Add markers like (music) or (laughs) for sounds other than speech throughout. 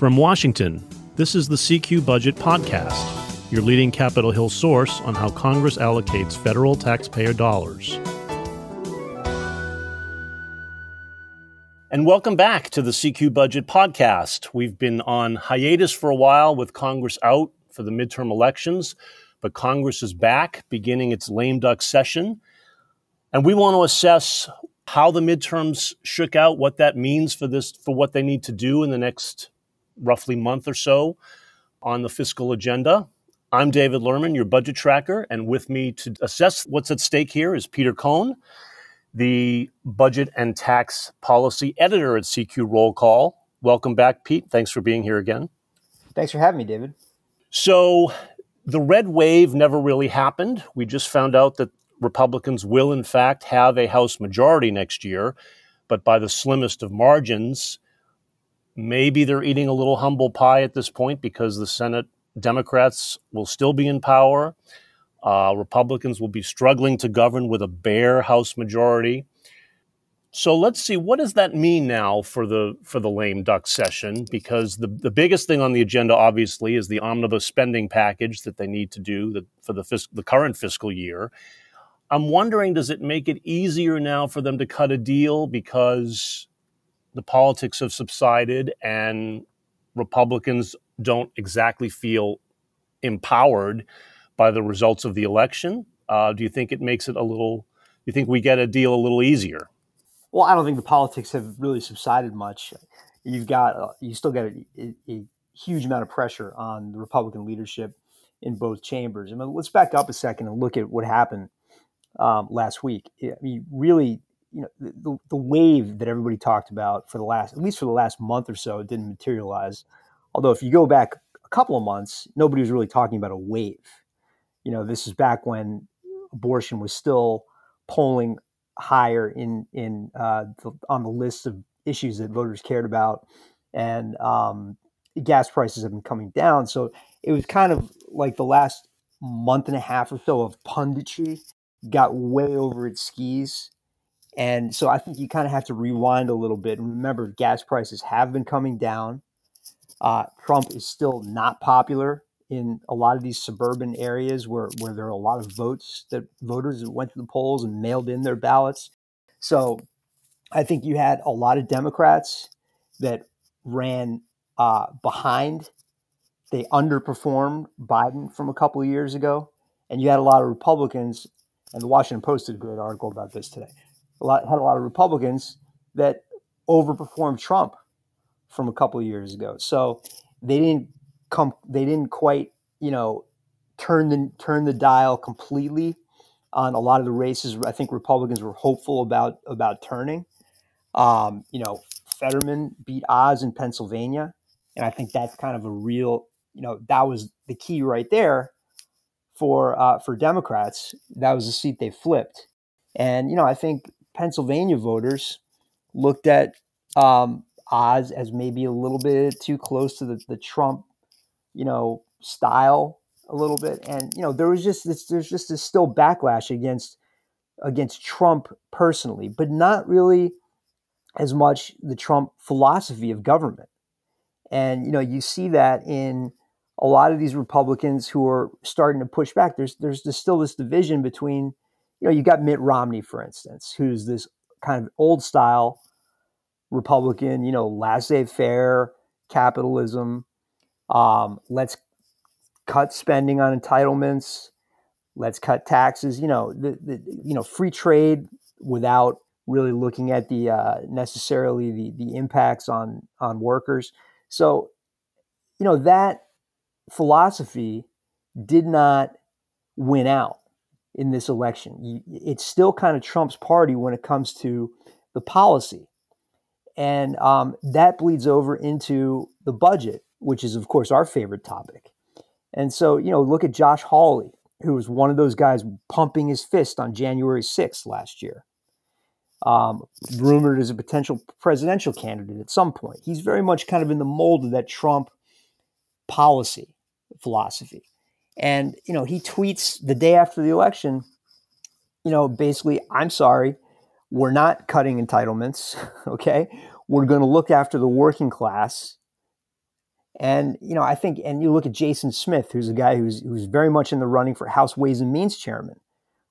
From Washington, this is the CQ Budget Podcast, your leading Capitol Hill source on how Congress allocates federal taxpayer dollars. And welcome back to the CQ Budget Podcast. We've been on hiatus for a while with Congress out for the midterm elections, but Congress is back beginning its lame duck session. And we want to assess how the midterms shook out, what that means for this, for what they need to do in the next roughly month or so on the fiscal agenda. I'm David Lerman, your budget tracker, and with me to assess what's at stake here is Peter Cohn, the budget and tax policy editor at CQ Roll Call. Welcome back, Pete. Thanks for being here again. Thanks for having me, David. So, the red wave never really happened. We just found out that Republicans will, in fact, have a House majority next year, but by the slimmest of margins. Maybe they're eating a little humble pie at this point because the Senate Democrats will still be in power. Uh, Republicans will be struggling to govern with a bare House majority. So let's see what does that mean now for the for the lame duck session because the, the biggest thing on the agenda obviously is the omnibus spending package that they need to do for the fis- the current fiscal year. I'm wondering does it make it easier now for them to cut a deal because the politics have subsided and Republicans don't exactly feel empowered by the results of the election? Uh, do you think it makes it a little? Do you think we get a deal a little easier? Well, I don't think the politics have really subsided much. You've got uh, you still got a, a, a, huge amount of pressure on the Republican leadership in both chambers. I mean, let's back up a second and look at what happened um, last week. I mean, really, you know the, the wave that everybody talked about for the last at least for the last month or so didn't materialize. Although if you go back a couple of months nobody was really talking about a wave. You know this is back when abortion was still polling higher in in uh, the, on the list of issues that voters cared about. And um, gas prices have been coming down. So it was kind of like the last month and a half or so of punditry got way over its skis and so I think you kind of have to rewind a little bit remember gas prices have been coming down. Uh, Trump is still not popular in a lot of these suburban areas where, where there are a lot of votes that voters went to the polls and mailed in their ballots. So I think you had a lot of Democrats that ran uh, behind. They underperformed Biden from a couple of years ago. And you had a lot of Republicans, and the Washington Post did a great article about this today a lot had a lot of Republicans that overperformed Trump from a couple of years ago. So they didn't come they didn't quite, you know, turn the turn the dial completely on a lot of the races I think Republicans were hopeful about about turning. Um, you know, Fetterman beat Oz in Pennsylvania, and I think that's kind of a real, you know, that was the key right there for uh, for Democrats. That was the seat they flipped, and you know, I think Pennsylvania voters looked at um, Oz as maybe a little bit too close to the, the Trump, you know, style a little bit, and you know there was just this, there's just this still backlash against against Trump personally, but not really as much the Trump philosophy of government. And you know you see that in a lot of these Republicans who are starting to push back. There's there's still this division between you know, you got Mitt Romney, for instance, who's this kind of old style Republican, you know, laissez faire capitalism. Um, let's cut spending on entitlements. Let's cut taxes. You know, the, the you know free trade without really looking at the uh, necessarily the the impacts on on workers. So, you know, that philosophy did not win out in this election. It's still kind of Trump's party when it comes to the policy. And um, that bleeds over into the budget, which is, of course, our favorite topic. And so, you know, look at Josh Hawley, who was one of those guys pumping his fist on January 6th last year. Um, rumored as a potential presidential candidate at some point. He's very much kind of in the mold of that Trump policy philosophy. And, you know, he tweets the day after the election, you know, basically, I'm sorry, we're not cutting entitlements. (laughs) Okay. We're going to look after the working class. And you know, I think, and you look at Jason Smith, who's a guy who's who's very much in the running for House Ways and Means chairman,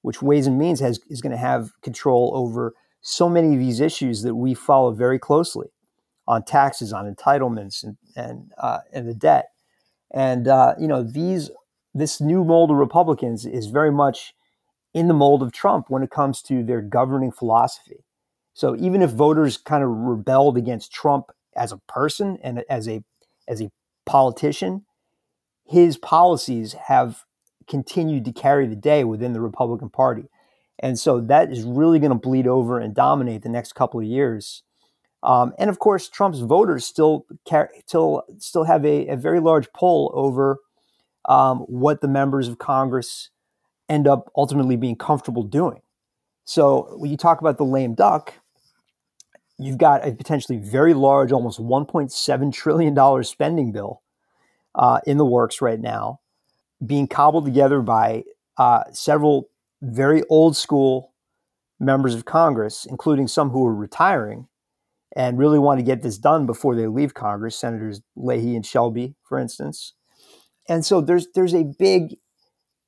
which Ways and Means has is going to have control over so many of these issues that we follow very closely on taxes, on entitlements, and and uh, and the debt. And uh, you know, these this new mold of Republicans is very much in the mold of Trump when it comes to their governing philosophy. So even if voters kind of rebelled against Trump as a person and as a as a politician, his policies have continued to carry the day within the Republican Party. And so that is really going to bleed over and dominate the next couple of years. Um, and of course, Trump's voters still still still have a, a very large pull over um, what the members of Congress end up ultimately being comfortable doing. So when you talk about the lame duck, you've got a potentially very large, almost 1.7 trillion dollar spending bill uh, in the works right now, being cobbled together by uh, several very old school members of Congress, including some who are retiring and really want to get this done before they leave Congress, Senators Leahy and Shelby, for instance. And so there's there's a big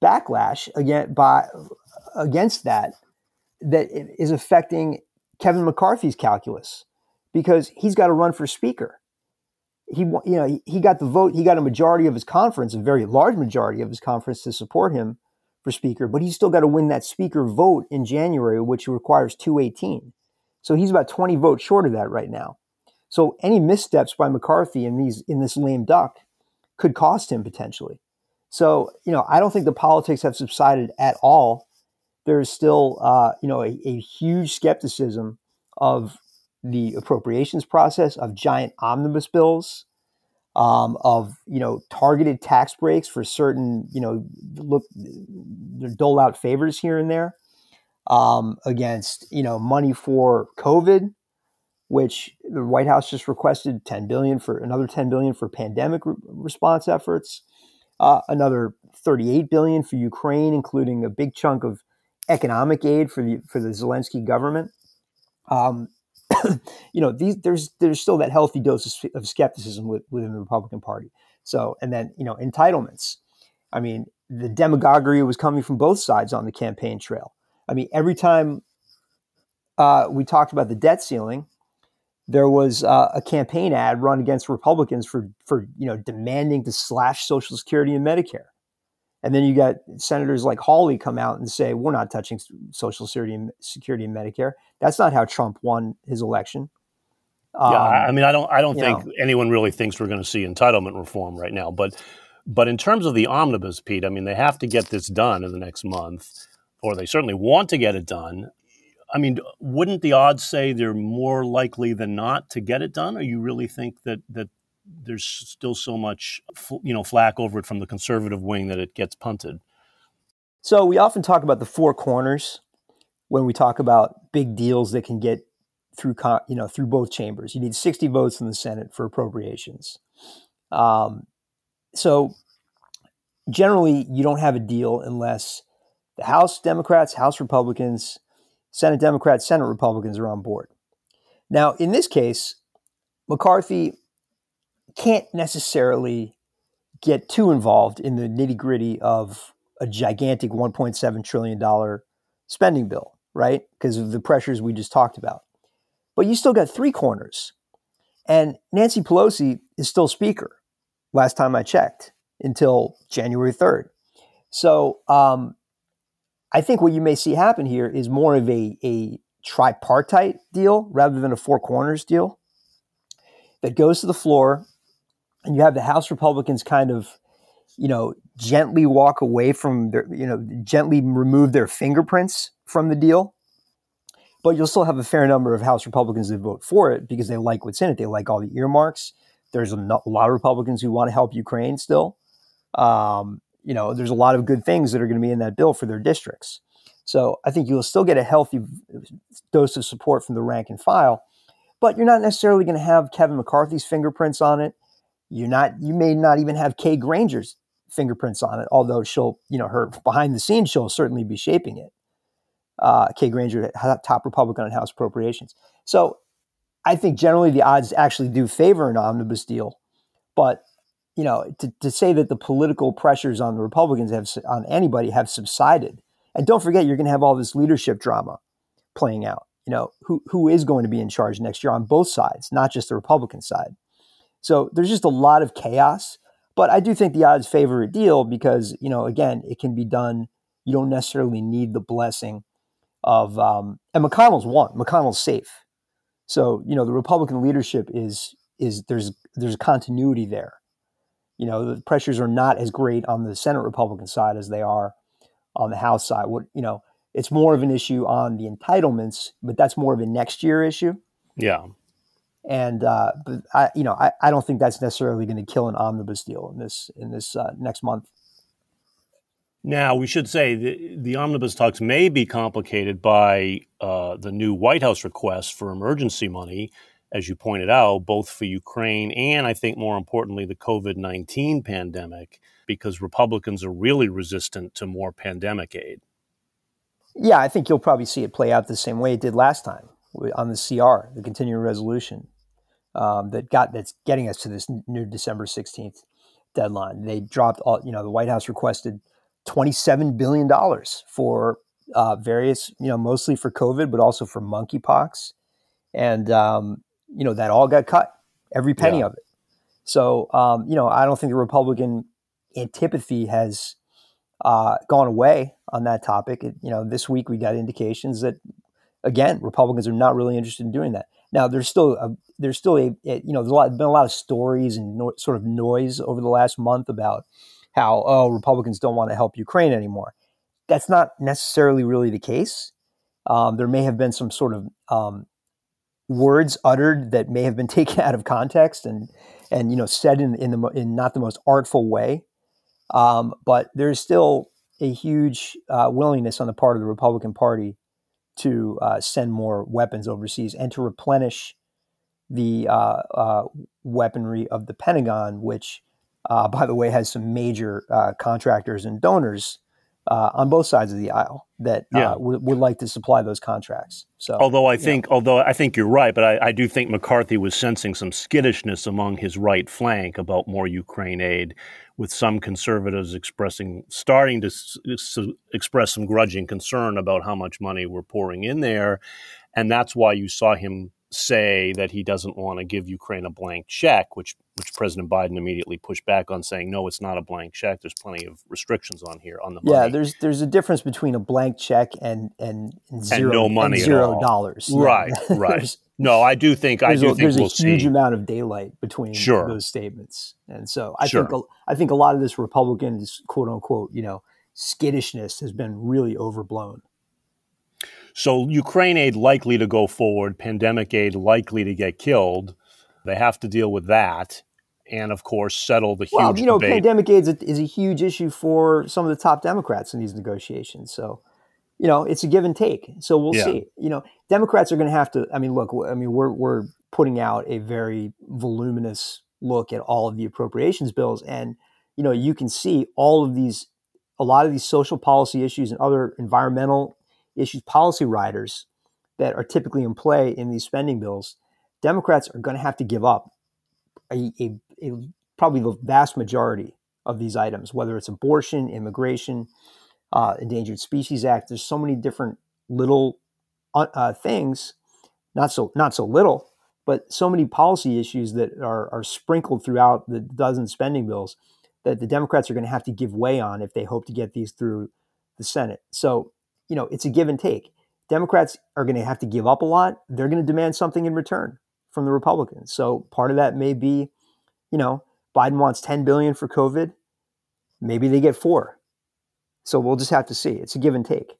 backlash again by against that that is affecting Kevin McCarthy's calculus because he's got to run for speaker. He you know he got the vote. He got a majority of his conference, a very large majority of his conference to support him for speaker, but he's still got to win that speaker vote in January, which requires 218. So he's about 20 votes short of that right now. So any missteps by McCarthy in these in this lame duck could cost him potentially. So you know, I don't think the politics have subsided at all. There's still uh, you know a, a huge skepticism of the appropriations process, of giant omnibus bills, um, of you know targeted tax breaks for certain you know look dole out favors here and there um, against you know money for COVID, which the White House just requested 10 billion for another 10 billion for pandemic re- response efforts, uh, another 38 billion for Ukraine, including a big chunk of economic aid for the for the Zelensky government. Um, (coughs) you know, these there's there's still that healthy dose of, of skepticism with, within the Republican Party. So, and then you know, entitlements. I mean, the demagoguery was coming from both sides on the campaign trail. I mean, every time uh, we talked about the debt ceiling, there was uh, a campaign ad run against Republicans for for you know demanding to slash Social Security and Medicare, and then you got senators like Hawley come out and say we're not touching Social Security and Security and Medicare. That's not how Trump won his election. Um, yeah, I mean, I don't, I don't think know. anyone really thinks we're going to see entitlement reform right now. But, but in terms of the omnibus, Pete, I mean, they have to get this done in the next month or they certainly want to get it done. I mean, wouldn't the odds say they're more likely than not to get it done? Or you really think that that there's still so much, you know, flack over it from the conservative wing that it gets punted? So we often talk about the four corners when we talk about big deals that can get through, you know, through both chambers. You need 60 votes in the Senate for appropriations. Um, so generally, you don't have a deal unless the House Democrats, House Republicans, Senate Democrats, Senate Republicans are on board. Now, in this case, McCarthy can't necessarily get too involved in the nitty gritty of a gigantic $1.7 trillion spending bill, right? Because of the pressures we just talked about. But you still got three corners. And Nancy Pelosi is still Speaker, last time I checked, until January 3rd. So um, I think what you may see happen here is more of a, a tripartite deal rather than a four corners deal that goes to the floor and you have the House Republicans kind of, you know, gently walk away from their, you know, gently remove their fingerprints from the deal. But you'll still have a fair number of House Republicans that vote for it because they like what's in it. They like all the earmarks. There's a, lot of Republicans who want to help Ukraine still. Um, you know, there's a lot of good things that are going to be in that bill for their districts. So I think you'll still get a healthy dose of support from the rank and file, but you're not necessarily going to have Kevin McCarthy's fingerprints on it. You're not. You may not even have Kay Granger's fingerprints on it, although she'll, you know, her behind the scenes, she'll certainly be shaping it. Uh, Kay Granger, top Republican on House appropriations. So I think generally the odds actually do favor an omnibus deal, but you know, to, to say that the political pressures on the Republicans have on anybody have subsided. And don't forget, you're going to have all this leadership drama playing out. You know, who who is going to be in charge next year on both sides, not just the Republican side. So there's just a lot of chaos. But I do think the odds favor a deal because, you know, again, it can be done. You don't necessarily need the blessing of, um, and McConnell's won. McConnell's safe. So, you know, the Republican leadership is, is there's, there's continuity there. You know, the pressures are not as great on the Senate Republican side as they are on the House side. What, you know, it's more of an issue on the entitlements, but that's more of a next year issue. Yeah. And uh, but I, you know, I, I don't think that's necessarily going to kill an omnibus deal in this in this uh, next month. Now we should say the, the omnibus talks may be complicated by uh, the new White House request for emergency money, as you pointed out, both for Ukraine and I think more importantly the COVID nineteen pandemic, because Republicans are really resistant to more pandemic aid. Yeah, I think you'll probably see it play out the same way it did last time on the CR, the continuing resolution um, that got that's getting us to this new December sixteenth deadline. They dropped all. You know, the White House requested twenty seven billion dollars for uh, various. You know, mostly for COVID, but also for monkeypox, and um, you know that all got cut, every penny yeah. of it. So um, you know, I don't think the Republican antipathy has uh, gone away on that topic. It, you know, this week we got indications that again, Republicans are not really interested in doing that. Now, there's still a, there's still a, a you know there's a lot, been a lot of stories and no, sort of noise over the last month about how oh Republicans don't want to help Ukraine anymore. That's not necessarily really the case. Um, there may have been some sort of um, words uttered that may have been (laughs) taken out of context and and you know said in in the in not the most artful way. Um, but there's still a huge uh, willingness on the part of the Republican Party to uh, send more weapons overseas and to replenish the uh, uh, weaponry of the Pentagon, which, uh, by the way, has some major uh, contractors and donors uh, on both sides of the aisle that yeah. would, would, like to supply those contracts. So, although I think, know. although I think you're right, but I, I, do think McCarthy was sensing some skittishness among his right flank about more Ukraine aid, with some conservatives expressing, starting to s- s- express some grudging concern about how much money we're pouring in there. And that's why you saw him say that he doesn't want to give Ukraine a blank check, which which President Biden immediately pushed back on, saying no, it's not a blank check. There's plenty of restrictions on here on the money. Yeah, there's there's a difference between a blank check and and, zero and no money and zero dollars. Right, yeah. right. (laughs) no, I do think I do a, think there's we'll a huge see. amount of daylight between sure. those statements, and so I sure. think I think a lot of this Republicans quote unquote you know skittishness has been really overblown. So Ukraine aid likely to go forward, pandemic aid likely to get killed. They have to deal with that, and of course settle the huge. Well, you know, debate. pandemic aid is a, is a huge issue for some of the top Democrats in these negotiations. So, you know, it's a give and take. So we'll Yeah. see. You know, Democrats are going to have to. I mean, look. I mean, we're we're putting out a very voluminous look at all of the appropriations bills, and you know, you can see all of these, a lot of these social policy issues and other environmental issues, policy riders that are typically in play in these spending bills. Democrats are going to have to give up a, a, a probably the vast majority of these items, whether it's abortion, immigration, uh, Endangered Species Act. There's so many different little uh, uh, things, not so not so little, but so many policy issues that are, are sprinkled throughout the dozen spending bills that the Democrats are going to have to give way on if they hope to get these through the Senate. So you know it's a give and take. Democrats are going to have to give up a lot. They're going to demand something in return from the Republicans. So part of that may be, you know, Biden wants 10 billion for COVID. Maybe they get four. So we'll just have to see. It's a give and take.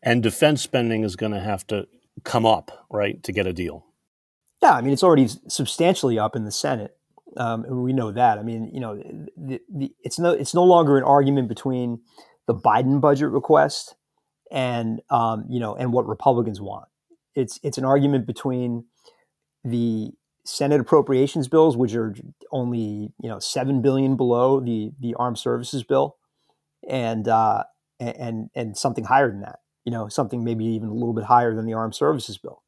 and defense spending is going to have to come up right to get a deal. Yeah, I mean it's already substantially up in the Senate. Um, and we know that. I mean, you know, the, the, it's no it's no longer an argument between the Biden budget request and um, you know and what Republicans want. It's it's an argument between the Senate appropriations bills, which are only you know seven billion below the the armed services bill, and uh, and and something higher than that. You know, something maybe even a little bit higher than the armed services bill.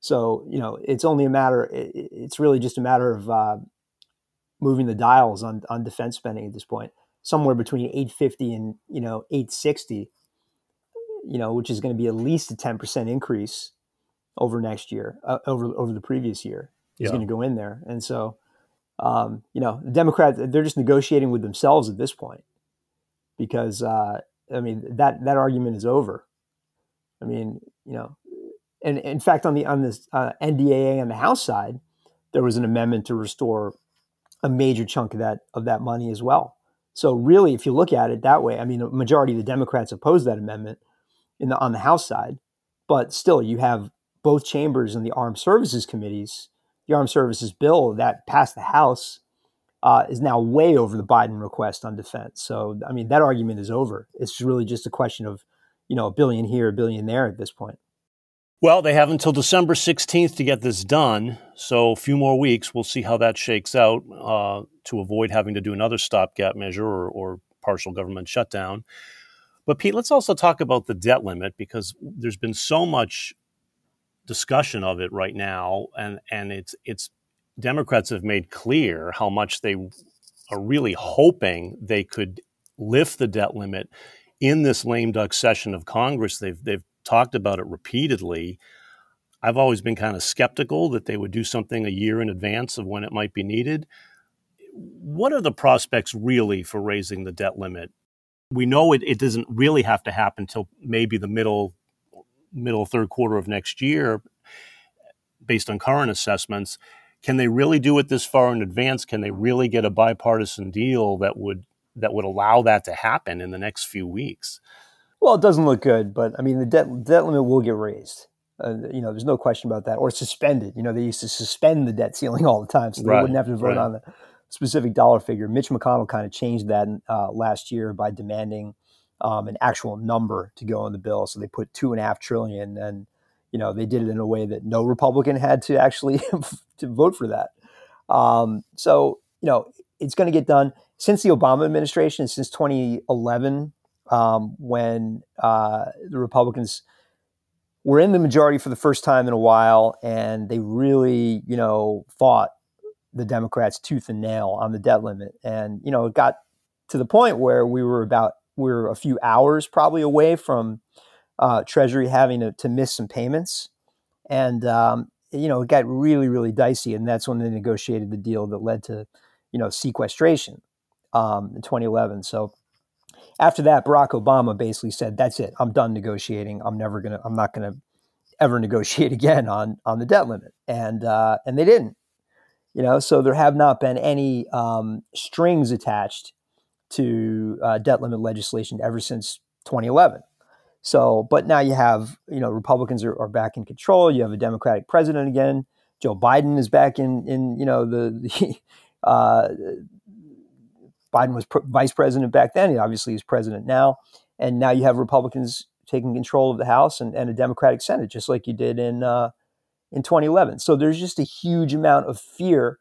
So you know, it's only a matter. It's really just a matter of uh, moving the dials on on defense spending at this point, somewhere between 850 and you know 860, you know, which is going to be at least a 10 percent increase over next year, uh, over over the previous year. Is yeah. going to go in there, and so um, you know, the Democrats they're just negotiating with themselves at this point because uh, I mean that that argument is over. I mean, you know, and in fact, on the on this uh, NDAA on the House side, there was an amendment to restore a major chunk of that of that money as well. So really, if you look at it that way, I mean, a majority of the Democrats opposed that amendment in the on the House side, but still, you have both chambers and the Armed Services committees. The Armed Services bill that passed the House uh, is now way over the Biden request on defense. So, I mean, that argument is over. It's really just a question of, you know, a billion here, a billion there at this point. Well, they have until December 16th to get this done. So, a few more weeks. We'll see how that shakes out uh, to avoid having to do another stopgap measure or, or partial government shutdown. But, Pete, let's also talk about the debt limit because there's been so much discussion of it right now, and, and it's, it's Democrats have made clear how much they are really hoping they could lift the debt limit in this lame duck session of Congress. They've, they've talked about it repeatedly. I've always been kind of skeptical that they would do something a year in advance of when it might be needed. What are the prospects really for raising the debt limit? We know it, it doesn't really have to happen until maybe the middle middle third quarter of next year based on current assessments. Can they really do it this far in advance? Can they really get a bipartisan deal that would that would allow that to happen in the next few weeks? Well, it doesn't look good, but I mean, the debt debt limit will get raised. Uh, you know, there's no question about that, or suspended. You know, they used to suspend the debt ceiling all the time, so they right, wouldn't have to vote right. on the specific dollar figure. Mitch McConnell kind of changed that uh, last year by demanding um, an actual number to go in the bill. So they put two and a half trillion, and you know they did it in a way that no Republican had to actually (laughs) to vote for that. Um, so you know it's going to get done since the Obama administration, since 2011 um, when uh, the Republicans were in the majority for the first time in a while, and they really, you know, fought the Democrats tooth and nail on the debt limit, and you know, it got to the point where we were about we were a few hours probably away from uh, Treasury having to, to, miss some payments, and um, you know, it got really, really dicey, and that's when they negotiated the deal that led to, you know, sequestration um, in 2011. So after that, Barack Obama basically said, "That's it. I'm done negotiating. I'm never gonna. I'm not gonna ever negotiate (laughs) again on on the debt limit." And uh, and they didn't. You know, so there have not been any um, strings attached to uh, debt limit legislation ever since 2011. So, but now you have, you know, Republicans are, are, back in control. You have a Democratic president again. Joe Biden is back in, in you know, the, the (laughs) uh, Biden was pr- vice president back then. He obviously is president now. And now you have Republicans taking control of the House and, and a Democratic Senate, just like you did in uh, in 2011. So there's just a huge amount of fear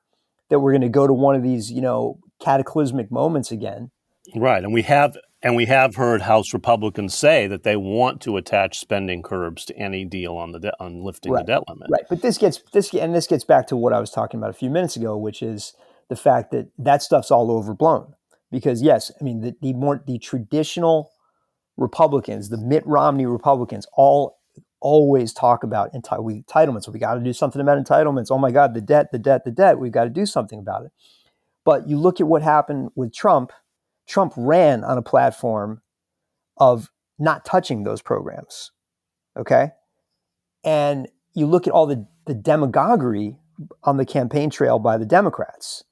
that we're going to go to one of these, you know, cataclysmic moments again. Right, and we have and we have heard House Republicans say that they want to attach spending curbs to any deal on the de- on lifting right. the debt limit. Right, but this gets this and this gets back to what I was talking about a few minutes ago, which is the fact that that stuff's all overblown because yes, I mean the, the more the traditional Republicans, the Mitt Romney Republicans, all always talk about enti- entitlements. We got to do something about entitlements. Oh my God, the debt, the debt, the debt. We've got to do something about it. But you look at what happened with Trump. Trump ran on a platform of not touching those programs. Okay, and you look at all the the demagoguery on the campaign trail by the Democrats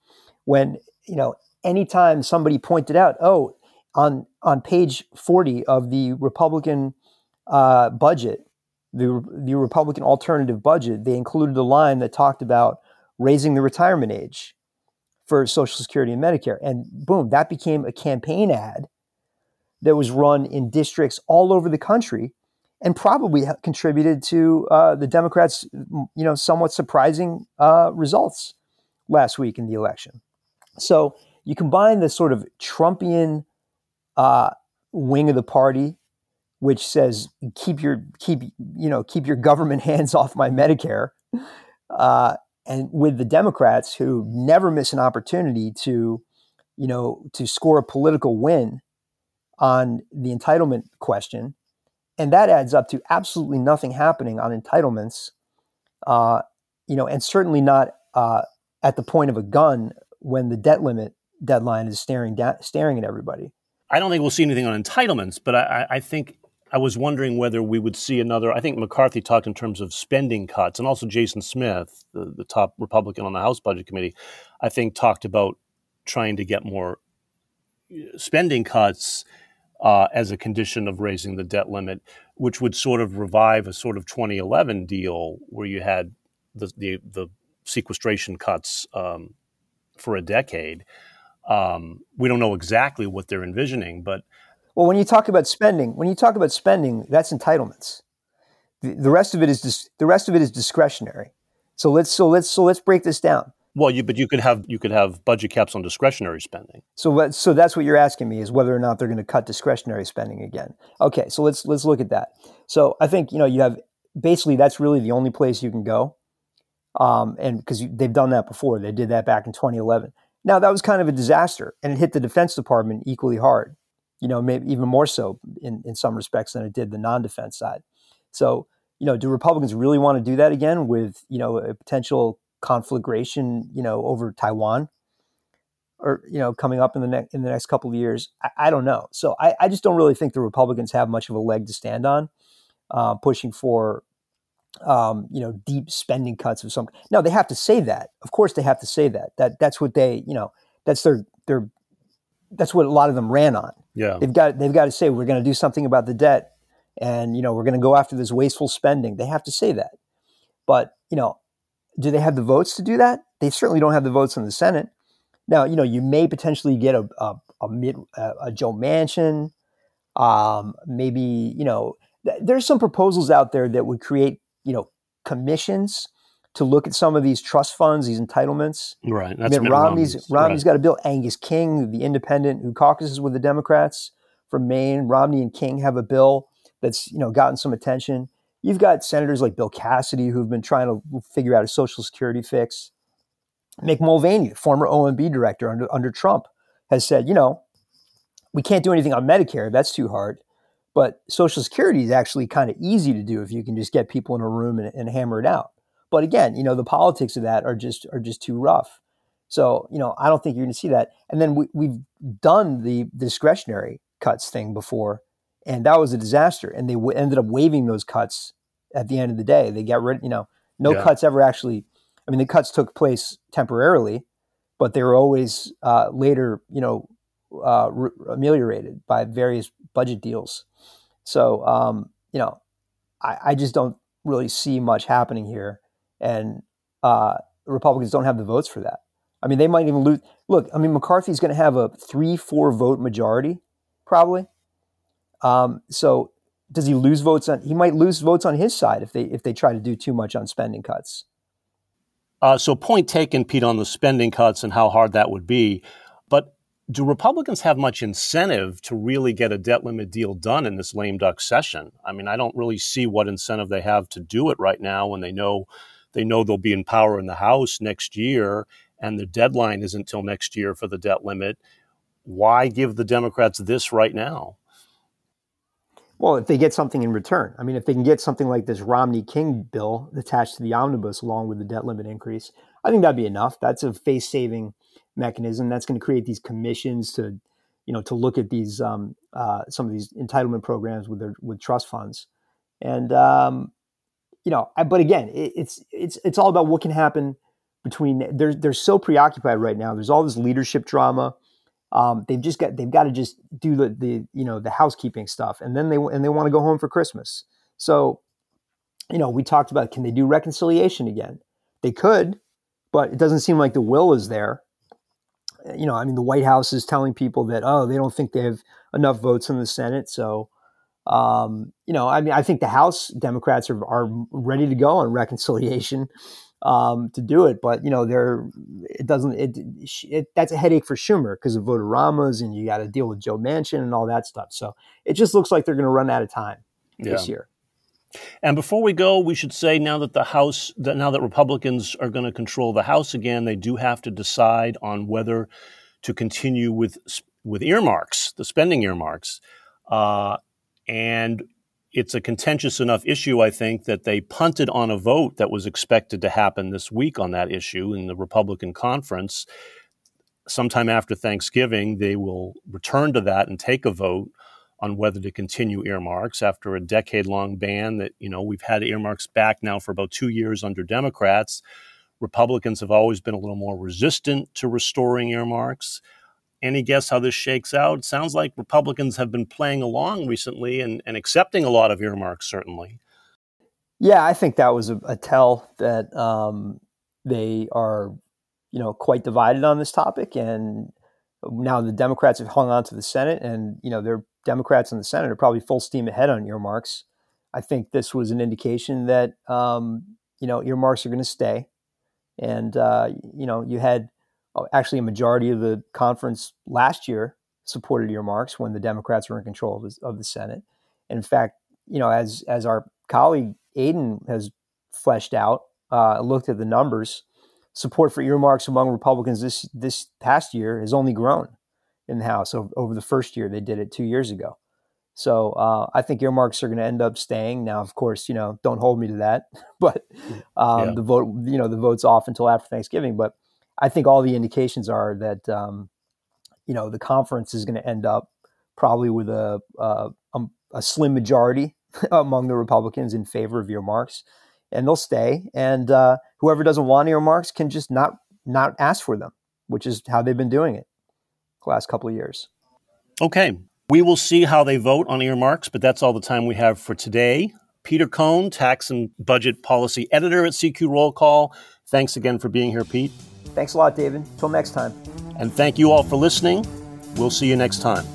when you know anytime somebody pointed out, oh, on on page 40 of the Republican uh, budget, the the Republican alternative budget, they included a line that talked about raising the retirement age for Social Security and Medicare, and boom, that became a campaign ad that was run in districts all over the country, and probably contributed to uh, the Democrats, you know, somewhat surprising uh, results last week in the election. So you combine the sort of Trumpian uh, wing of the party, which says keep your keep you know keep your government (laughs) hands off my Medicare, uh, and with the Democrats who never miss an opportunity to, you know, to score a political win on the entitlement question, and that adds up to absolutely nothing happening on entitlements, uh, you know, and certainly not uh, at the point of a gun when the debt limit deadline is staring down, staring at everybody. I don't think we'll see anything on entitlements, but I, I think I was wondering whether we would see another. I think McCarthy talked in terms of spending cuts, and also Jason Smith, the, the top Republican on the House Budget Committee, I think talked about trying to get more uh, spending cuts uh, as a condition of raising the debt limit, which would sort of revive a sort of 2011 deal where you had the the, the sequestration cuts um, for a decade. Um, we don't know exactly what they're envisioning, but well, when you talk about spending, when you talk about spending, that's entitlements. The, the rest of it is dis, the rest of it is discretionary. So let's so let's so let's break this down. Well, you but you could have you could have budget caps on discretionary spending. So so that's what you're asking me is whether or not they're going to cut discretionary spending again. Okay, so let's let's look at that. So I think you know you have basically that's really the only place you can go, um, and because they've done that before, they did that back in 2011. Now that was kind of a disaster, and it hit the Defense Department equally hard you know, maybe even more so in, in some respects than it did the non-defense side. So, you know, do Republicans really want to do that again with, you know, a potential conflagration, you know, over Taiwan or, you know, coming up in the next in the next couple of years? I, I don't know. So I, I, just don't really think the Republicans have much of a leg to stand on, uh, pushing for um, you know, deep spending cuts of some. Now they have to say that. Of course, they have to say that. That that's what they, you know, that's their their that's what a lot of them ran on. Yeah, they've got they've got to say we're going to do something about the debt, and you know we're going to go after this wasteful spending. They have to say that, but you know, do they have the votes to do that? They certainly don't have the votes in the Senate. Now, you know, you may potentially get a a, a, mid, a, a Joe Manchin, um, maybe you know, th- there's some proposals out there that would create you know commissions to look at some of these trust funds, these entitlements. Right. That's Mitt Romney's Romney's, Romney's right. got a bill. Angus King, the independent who caucuses with the Democrats from Maine, Romney and King have a bill that's you know gotten some attention. You've got senators like Bill Cassidy who've been trying to figure out a Social Security fix. Mick Mulvaney, former OMB director under, under Trump, has said, you know, we can't do anything on Medicare. That's too hard. But Social Security is actually kind of easy to do if you can just get people in a room and, and hammer it out. But again, you know, the politics of that are just are just too rough. So, you know, I don't think you're going to see that. And then we, we've done the discretionary cuts thing before, and that was a disaster. And they w- ended up waiving those cuts at the end of the day. They got rid, you know, no yeah. cuts ever actually. I mean, the cuts took place temporarily, but they were always uh, later, you know, uh, re- ameliorated by various budget deals. So, um, you know, I, I just don't really see much happening here and uh, Republicans don't have the votes for that. I mean, they might even lose. Look, I mean, McCarthy's going to have a three-four vote majority, probably. Um, so, does he lose votes on? He might lose votes on his side if they if they try to do too much on spending cuts. Uh, so, point taken, Pete, on the spending cuts and how hard that would be. But do Republicans have much incentive to really get a debt limit deal done in this lame duck session? I mean, I don't really see what incentive they have to do it right now when they know they know they'll be in power in the House next year, and the deadline isn't until next year for the debt limit. Why give the Democrats this right now? Well, if they get something in return, I mean, if they can get something like this Romney King bill attached to the omnibus along with the debt limit increase, I think that'd be enough. That's a face saving mechanism. That's going to create these commissions to, you know, to look at these um, uh, some of these entitlement programs with their with trust funds, and um, you know, but again, it, it's it's it's all about what can happen between. They're they're so preoccupied right now. There's all this leadership drama. Um, they've just got they've got to just do the the you know the housekeeping stuff, and then they and they want to go home for Christmas. So, you know, we talked about can they do reconciliation again? They could, but it doesn't seem like the will is there. You know, I mean, the White House is telling people that oh, they don't think they have enough votes in the Senate, so um, you know, I mean, I think the House Democrats are, are ready to go on reconciliation um, to do it, but you know, they're it doesn't it, it that's a headache for Schumer because of vote-a-ramas and you got to deal with Joe Manchin and all that stuff. So it just looks like they're going to run out of time yeah. this year. And before we go, we should say now that the House, that now that Republicans are going to control the House again, they do have to decide on whether to continue with with earmarks, the spending earmarks, uh, and it's a contentious enough issue, I think, that they punted on a vote that was expected to happen this week on that issue in the Republican conference. Sometime after Thanksgiving, they will return to that and take a vote on whether to continue earmarks after a decade long ban that, you know, we've had earmarks back now for about two years under Democrats. Republicans have always been a little more resistant to restoring earmarks. Any guess how this shakes out? Sounds like Republicans have been playing along recently and, and accepting a lot of earmarks, certainly. Yeah, I think that was a, a tell that um, they are, you know, quite divided on this topic. And now the Democrats have hung on to the Senate, and you know, their Democrats in the Senate are probably full steam ahead on earmarks. I think this was an indication that um, you know earmarks are going to stay, and uh, you know, you had actually a majority of the conference last year supported earmarks when the Democrats were in control of the, of the Senate. And in fact, you know, as as our colleague Aiden has fleshed out, uh, looked at the numbers, support for earmarks among Republicans this this past year has only grown in the House over, over the first year they did it two years ago. So uh, I think earmarks are going to end up staying. Now, of course, you know, don't hold me to that, (laughs) but um, yeah. the vote, you know, the vote's off until after Thanksgiving. But I think all the indications are that um, you know the conference is going to end up probably with a, a, a slim majority (laughs) among the Republicans in favor of earmarks, and they'll stay. And uh, whoever doesn't want earmarks can just not not ask for them, which is how they've been doing it the last couple of years. Okay, we will see how they vote on earmarks, but that's all the time we have for today. Peter Cohn, tax and budget policy editor at CQ Roll Call. Thanks again for being here, Pete. Thanks a lot, David. Till next time. And thank you all for listening. We'll see you next time.